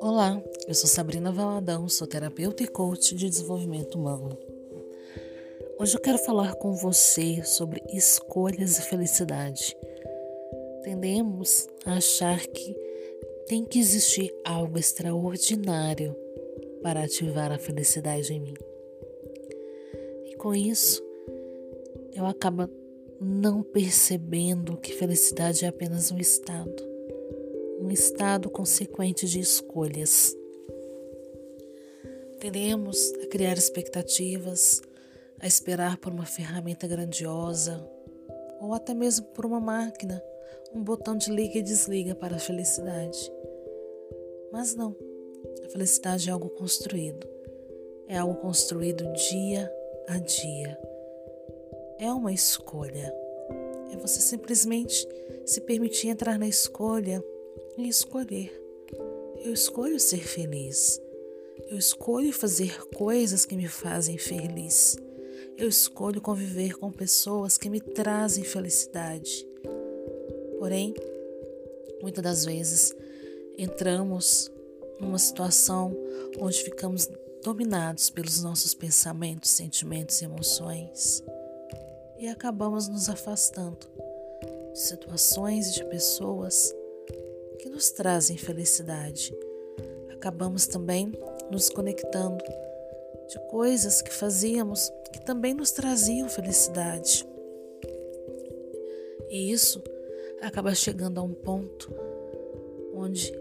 Olá, eu sou Sabrina Valadão, sou terapeuta e coach de desenvolvimento humano. Hoje eu quero falar com você sobre escolhas e felicidade. Tendemos a achar que tem que existir algo extraordinário para ativar a felicidade em mim. E com isso, eu acabo não percebendo que felicidade é apenas um estado um estado consequente de escolhas. Tendemos a criar expectativas, a esperar por uma ferramenta grandiosa ou até mesmo por uma máquina, um botão de liga e desliga para a felicidade. Mas não, a felicidade é algo construído, é algo construído dia a dia. É uma escolha. É você simplesmente se permitir entrar na escolha e escolher. Eu escolho ser feliz. Eu escolho fazer coisas que me fazem feliz. Eu escolho conviver com pessoas que me trazem felicidade. Porém, muitas das vezes entramos numa situação onde ficamos dominados pelos nossos pensamentos, sentimentos e emoções e acabamos nos afastando de situações e de pessoas que nos trazem felicidade. Acabamos também nos conectando de coisas que fazíamos que também nos traziam felicidade. E isso acaba chegando a um ponto onde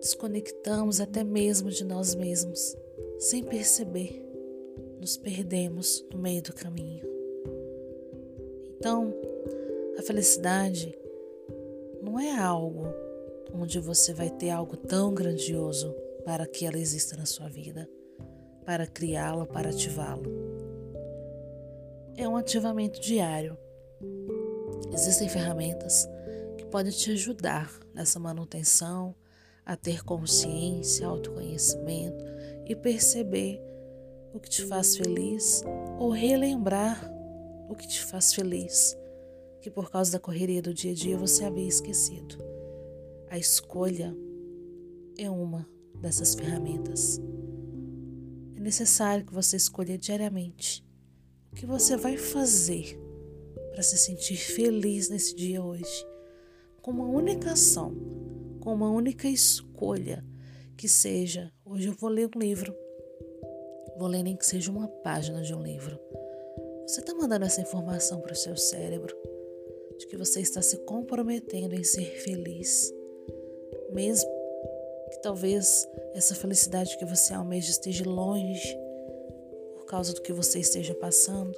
desconectamos até mesmo de nós mesmos, sem perceber, nos perdemos no meio do caminho. Então, a felicidade não é algo onde você vai ter algo tão grandioso para que ela exista na sua vida, para criá-la, para ativá-la. É um ativamento diário. Existem ferramentas que podem te ajudar nessa manutenção, a ter consciência, autoconhecimento e perceber o que te faz feliz ou relembrar o que te faz feliz, que por causa da correria do dia a dia você havia esquecido. A escolha é uma dessas ferramentas. É necessário que você escolha diariamente o que você vai fazer para se sentir feliz nesse dia hoje, com uma única ação, com uma única escolha, que seja, hoje eu vou ler um livro, vou ler nem que seja uma página de um livro. Você está mandando essa informação para o seu cérebro de que você está se comprometendo em ser feliz mesmo que talvez essa felicidade que você almeja esteja longe por causa do que você esteja passando.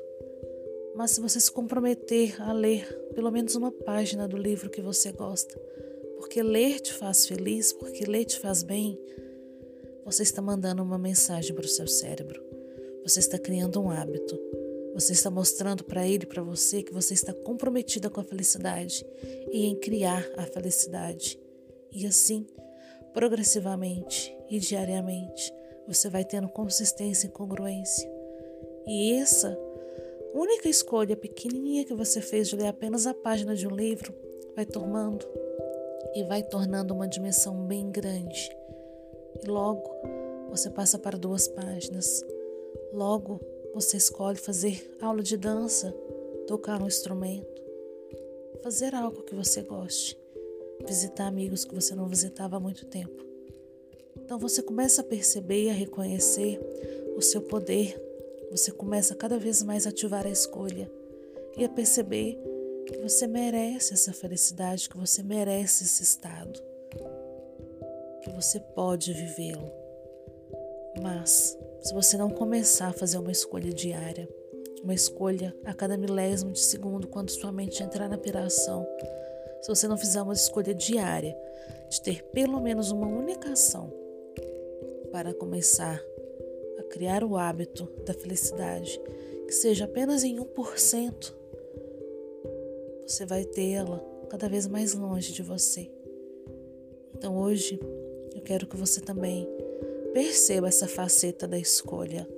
Mas se você se comprometer a ler pelo menos uma página do livro que você gosta, porque ler te faz feliz, porque ler te faz bem, você está mandando uma mensagem para o seu cérebro. Você está criando um hábito. Você está mostrando para ele para você que você está comprometida com a felicidade e em criar a felicidade. E assim, progressivamente e diariamente, você vai tendo consistência e congruência. E essa única escolha pequenininha que você fez de ler apenas a página de um livro vai tomando e vai tornando uma dimensão bem grande. E logo você passa para duas páginas. Logo você escolhe fazer aula de dança, tocar um instrumento, fazer algo que você goste visitar amigos que você não visitava há muito tempo. Então você começa a perceber e a reconhecer o seu poder, você começa cada vez mais a ativar a escolha e a perceber que você merece essa felicidade, que você merece esse estado, que você pode vivê-lo. Mas, se você não começar a fazer uma escolha diária, uma escolha a cada milésimo de segundo, quando sua mente entrar na piração, se você não fizer uma escolha diária de ter pelo menos uma única ação para começar a criar o hábito da felicidade, que seja apenas em 1%, você vai tê-la cada vez mais longe de você. Então hoje eu quero que você também perceba essa faceta da escolha.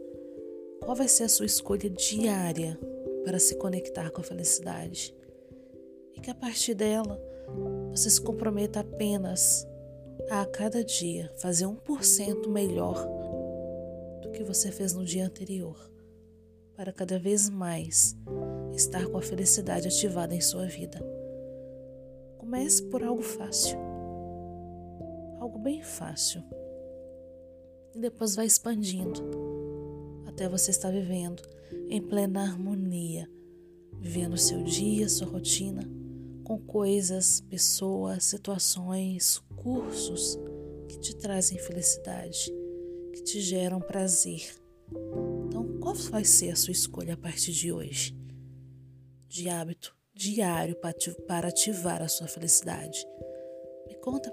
Qual vai ser a sua escolha diária para se conectar com a felicidade? e que a partir dela você se comprometa apenas a, a cada dia fazer 1% melhor do que você fez no dia anterior, para cada vez mais estar com a felicidade ativada em sua vida. Comece por algo fácil, algo bem fácil, e depois vai expandindo até você estar vivendo em plena harmonia, vivendo seu dia, sua rotina, com coisas, pessoas, situações, cursos que te trazem felicidade, que te geram prazer. Então, qual vai ser a sua escolha a partir de hoje? De hábito diário para ativar a sua felicidade. Me conta